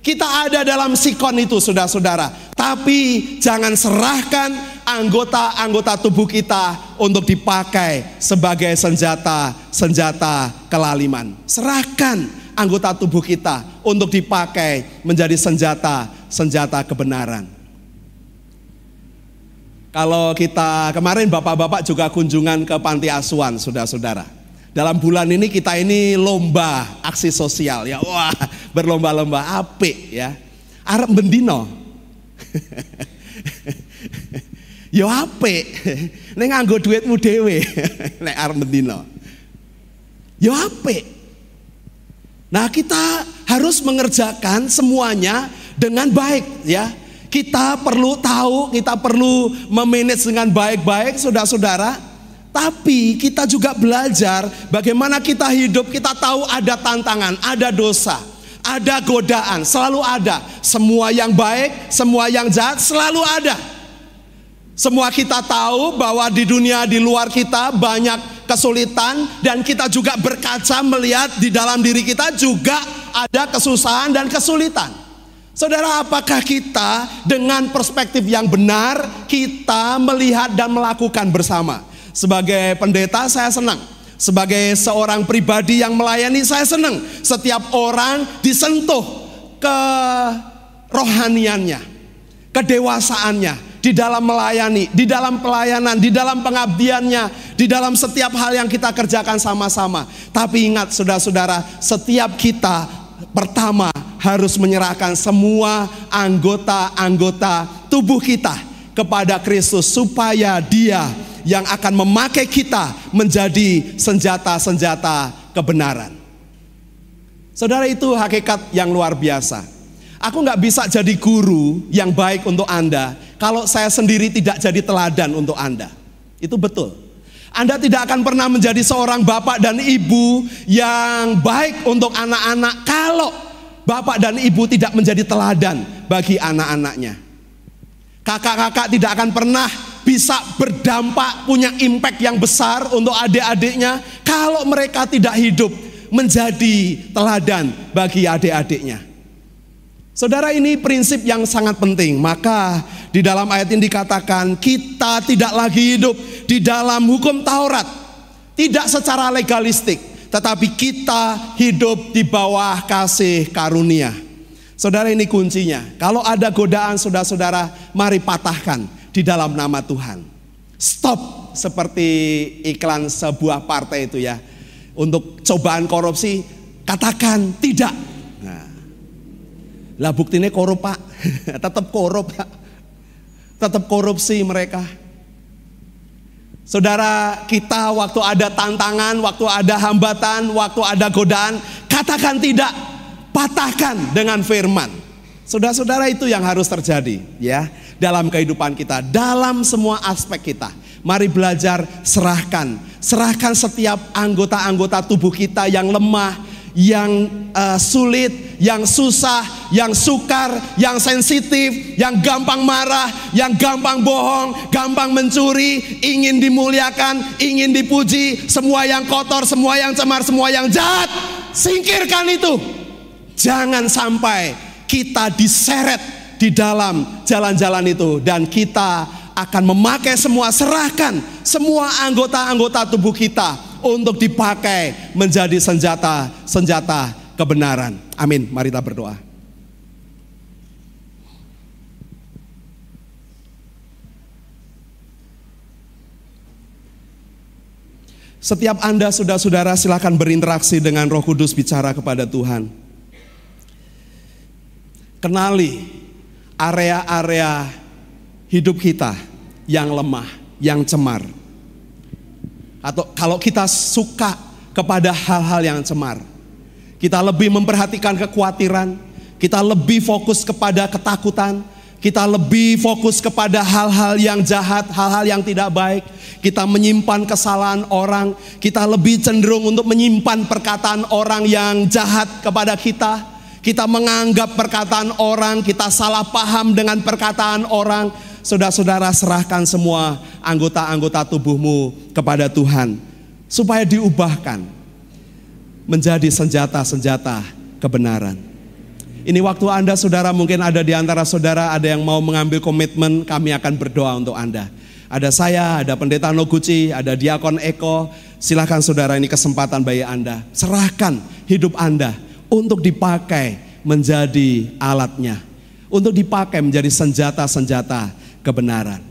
Kita ada dalam sikon itu saudara-saudara. Tapi jangan serahkan anggota-anggota tubuh kita untuk dipakai sebagai senjata-senjata kelaliman. Serahkan anggota tubuh kita untuk dipakai menjadi senjata-senjata kebenaran. Kalau kita kemarin bapak-bapak juga kunjungan ke panti asuhan, saudara-saudara. Dalam bulan ini kita ini lomba aksi sosial ya. Wah, berlomba-lomba apik ya. Arab bendino. [laughs] Yo apik. [laughs] Nek nganggo duitmu dhewe [laughs] nek arep bendino. Yo apik. Nah, kita harus mengerjakan semuanya dengan baik ya. Kita perlu tahu, kita perlu memanage dengan baik-baik saudara-saudara tapi kita juga belajar bagaimana kita hidup, kita tahu ada tantangan, ada dosa, ada godaan, selalu ada. Semua yang baik, semua yang jahat selalu ada. Semua kita tahu bahwa di dunia di luar kita banyak kesulitan dan kita juga berkaca melihat di dalam diri kita juga ada kesusahan dan kesulitan. Saudara, apakah kita dengan perspektif yang benar kita melihat dan melakukan bersama? Sebagai pendeta saya senang. Sebagai seorang pribadi yang melayani saya senang. Setiap orang disentuh ke rohaniannya, kedewasaannya, di dalam melayani, di dalam pelayanan, di dalam pengabdiannya, di dalam setiap hal yang kita kerjakan sama-sama. Tapi ingat saudara-saudara, setiap kita pertama harus menyerahkan semua anggota-anggota tubuh kita kepada Kristus supaya dia yang akan memakai kita menjadi senjata-senjata kebenaran. Saudara itu hakikat yang luar biasa. Aku nggak bisa jadi guru yang baik untuk Anda kalau saya sendiri tidak jadi teladan untuk Anda. Itu betul. Anda tidak akan pernah menjadi seorang bapak dan ibu yang baik untuk anak-anak kalau bapak dan ibu tidak menjadi teladan bagi anak-anaknya. Kakak-kakak tidak akan pernah bisa berdampak punya impact yang besar untuk adik-adiknya kalau mereka tidak hidup menjadi teladan bagi adik-adiknya. Saudara ini prinsip yang sangat penting. Maka di dalam ayat ini dikatakan kita tidak lagi hidup di dalam hukum Taurat. Tidak secara legalistik, tetapi kita hidup di bawah kasih karunia. Saudara ini kuncinya. Kalau ada godaan saudara-saudara, mari patahkan di dalam nama Tuhan. Stop seperti iklan sebuah partai itu ya untuk cobaan korupsi, katakan tidak. Lah buktinya korup pak, [laughs] tetap korup pak, tetap korupsi mereka. Saudara kita waktu ada tantangan, waktu ada hambatan, waktu ada godaan, katakan tidak, patahkan dengan firman. Saudara-saudara itu yang harus terjadi ya dalam kehidupan kita, dalam semua aspek kita. Mari belajar serahkan serahkan setiap anggota-anggota tubuh kita yang lemah, yang uh, sulit, yang susah, yang sukar, yang sensitif, yang gampang marah, yang gampang bohong, gampang mencuri, ingin dimuliakan, ingin dipuji, semua yang kotor, semua yang cemar, semua yang jahat, singkirkan itu. Jangan sampai kita diseret di dalam jalan-jalan itu dan kita akan memakai semua serahkan semua anggota-anggota tubuh kita untuk dipakai menjadi senjata-senjata kebenaran. Amin. Mari kita berdoa. Setiap Anda saudara-saudara silahkan berinteraksi dengan roh kudus bicara kepada Tuhan. Kenali area-area hidup kita yang lemah, yang cemar. Atau kalau kita suka kepada hal-hal yang cemar, kita lebih memperhatikan kekhawatiran, kita lebih fokus kepada ketakutan, kita lebih fokus kepada hal-hal yang jahat, hal-hal yang tidak baik. Kita menyimpan kesalahan orang, kita lebih cenderung untuk menyimpan perkataan orang yang jahat kepada kita. Kita menganggap perkataan orang, kita salah paham dengan perkataan orang, saudara-saudara serahkan semua anggota-anggota tubuhmu kepada Tuhan. Supaya diubahkan menjadi senjata-senjata kebenaran. Ini waktu Anda saudara mungkin ada di antara saudara ada yang mau mengambil komitmen kami akan berdoa untuk Anda. Ada saya, ada pendeta Noguchi, ada diakon Eko. Silahkan saudara ini kesempatan bagi Anda. Serahkan hidup Anda untuk dipakai menjadi alatnya. Untuk dipakai menjadi senjata-senjata kebenaran.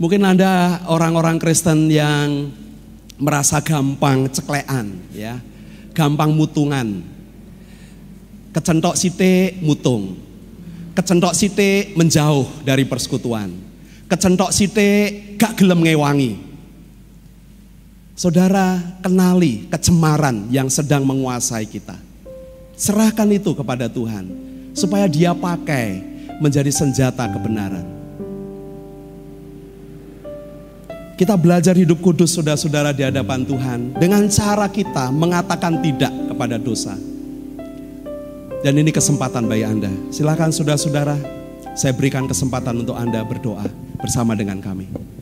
Mungkin Anda orang-orang Kristen yang merasa gampang ceklean, ya, gampang mutungan. Kecentok site mutung, kecentok site menjauh dari persekutuan, kecentok site gak gelem ngewangi, Saudara kenali kecemaran yang sedang menguasai kita. Serahkan itu kepada Tuhan supaya dia pakai menjadi senjata kebenaran. Kita belajar hidup kudus saudara-saudara di hadapan Tuhan dengan cara kita mengatakan tidak kepada dosa. Dan ini kesempatan bagi Anda. Silakan saudara-saudara, saya berikan kesempatan untuk Anda berdoa bersama dengan kami.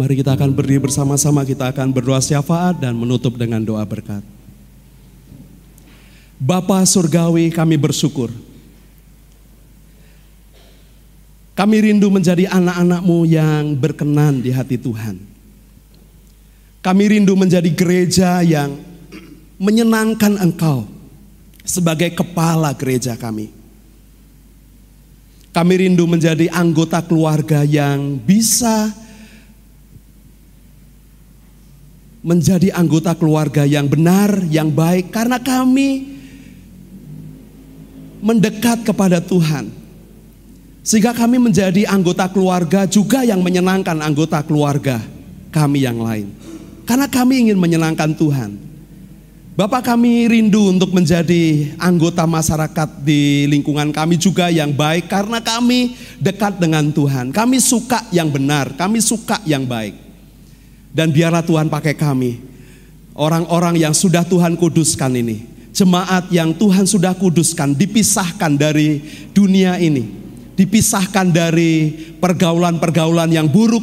Mari kita akan berdiri bersama-sama, kita akan berdoa syafaat dan menutup dengan doa berkat. Bapa Surgawi kami bersyukur. Kami rindu menjadi anak-anakmu yang berkenan di hati Tuhan. Kami rindu menjadi gereja yang menyenangkan Engkau sebagai kepala gereja kami. Kami rindu menjadi anggota keluarga yang bisa menjadi anggota keluarga yang benar, yang baik, karena kami mendekat kepada Tuhan. Sehingga kami menjadi anggota keluarga juga yang menyenangkan anggota keluarga kami yang lain. Karena kami ingin menyenangkan Tuhan. Bapak kami rindu untuk menjadi anggota masyarakat di lingkungan kami juga yang baik karena kami dekat dengan Tuhan. Kami suka yang benar, kami suka yang baik. Dan biarlah Tuhan pakai kami. Orang-orang yang sudah Tuhan kuduskan ini. Jemaat yang Tuhan sudah kuduskan. Dipisahkan dari dunia ini. Dipisahkan dari pergaulan-pergaulan yang buruk.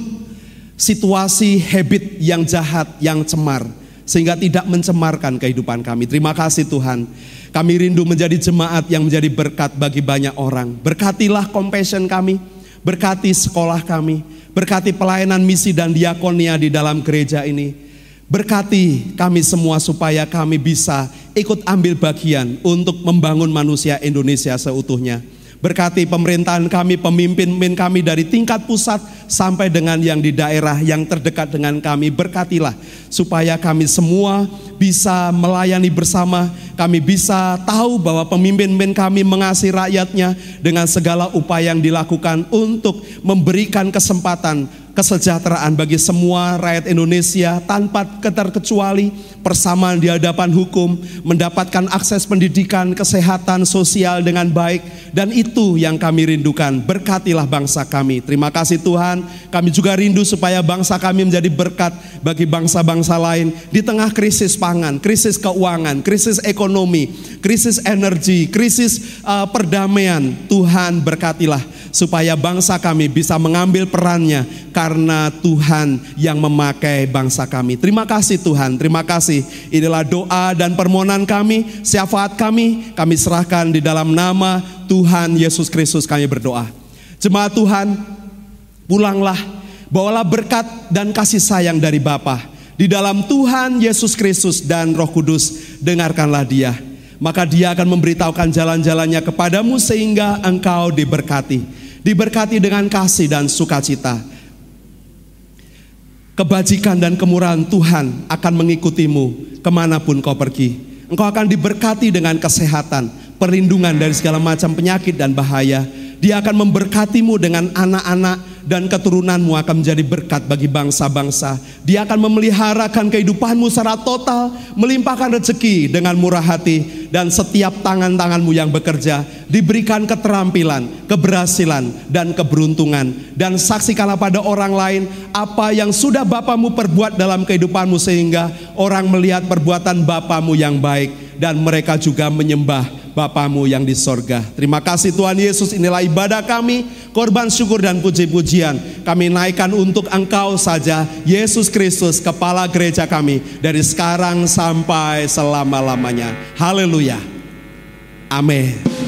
Situasi habit yang jahat, yang cemar. Sehingga tidak mencemarkan kehidupan kami. Terima kasih Tuhan. Kami rindu menjadi jemaat yang menjadi berkat bagi banyak orang. Berkatilah compassion kami. Berkati sekolah kami Berkati pelayanan misi dan diakonia di dalam gereja ini. Berkati kami semua supaya kami bisa ikut ambil bagian untuk membangun manusia Indonesia seutuhnya. Berkati pemerintahan kami, pemimpin-pemimpin kami dari tingkat pusat sampai dengan yang di daerah yang terdekat dengan kami. Berkatilah supaya kami semua bisa melayani bersama, kami bisa tahu bahwa pemimpin-pemimpin kami mengasihi rakyatnya dengan segala upaya yang dilakukan untuk memberikan kesempatan kesejahteraan bagi semua rakyat Indonesia tanpa keterkecuali persamaan di hadapan hukum, mendapatkan akses pendidikan, kesehatan, sosial dengan baik dan itu yang kami rindukan. Berkatilah bangsa kami. Terima kasih Tuhan. Kami juga rindu supaya bangsa kami menjadi berkat bagi bangsa-bangsa lain di tengah krisis pangan, krisis keuangan, krisis ekonomi, krisis energi, krisis uh, perdamaian. Tuhan berkatilah supaya bangsa kami bisa mengambil perannya Tuhan yang memakai bangsa kami. Terima kasih Tuhan, terima kasih. Inilah doa dan permohonan kami, syafaat kami, kami serahkan di dalam nama Tuhan Yesus Kristus kami berdoa. Jemaat Tuhan, pulanglah, bawalah berkat dan kasih sayang dari Bapa. Di dalam Tuhan Yesus Kristus dan Roh Kudus, dengarkanlah dia. Maka dia akan memberitahukan jalan-jalannya kepadamu sehingga engkau diberkati. Diberkati dengan kasih dan sukacita kebajikan dan kemurahan Tuhan akan mengikutimu ke mana pun kau pergi. Engkau akan diberkati dengan kesehatan, perlindungan dari segala macam penyakit dan bahaya. Dia akan memberkatimu dengan anak-anak dan keturunanmu akan menjadi berkat bagi bangsa-bangsa. Dia akan memeliharakan kehidupanmu secara total, melimpahkan rezeki dengan murah hati dan setiap tangan-tanganmu yang bekerja diberikan keterampilan, keberhasilan dan keberuntungan dan saksikanlah pada orang lain apa yang sudah Bapamu perbuat dalam kehidupanmu sehingga orang melihat perbuatan Bapamu yang baik dan mereka juga menyembah Bapamu yang di sorga. Terima kasih Tuhan Yesus, inilah ibadah kami, korban syukur dan puji-pujian. Kami naikkan untuk Engkau saja, Yesus Kristus, Kepala gereja kami, dari sekarang sampai selama-lamanya. Haleluya. Amin.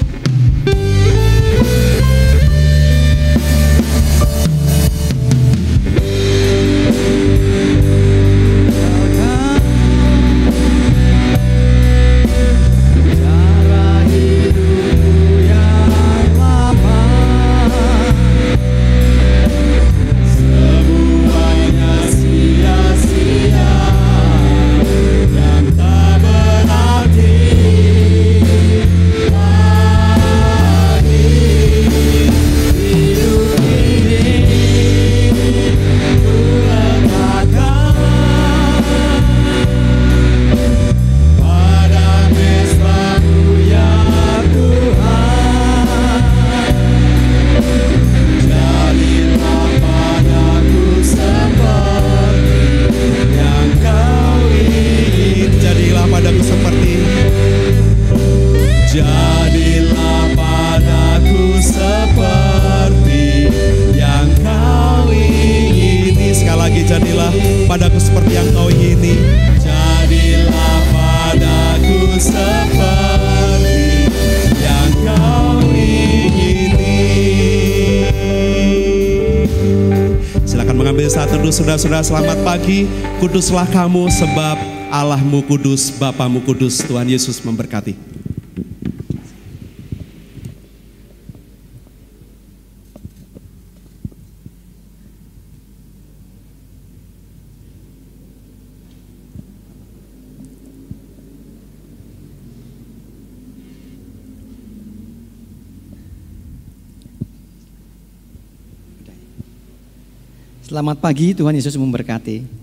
Saudara-saudara selamat pagi. Kuduslah kamu sebab Allahmu kudus, Bapamu kudus. Tuhan Yesus memberkati. Selamat pagi, Tuhan Yesus memberkati.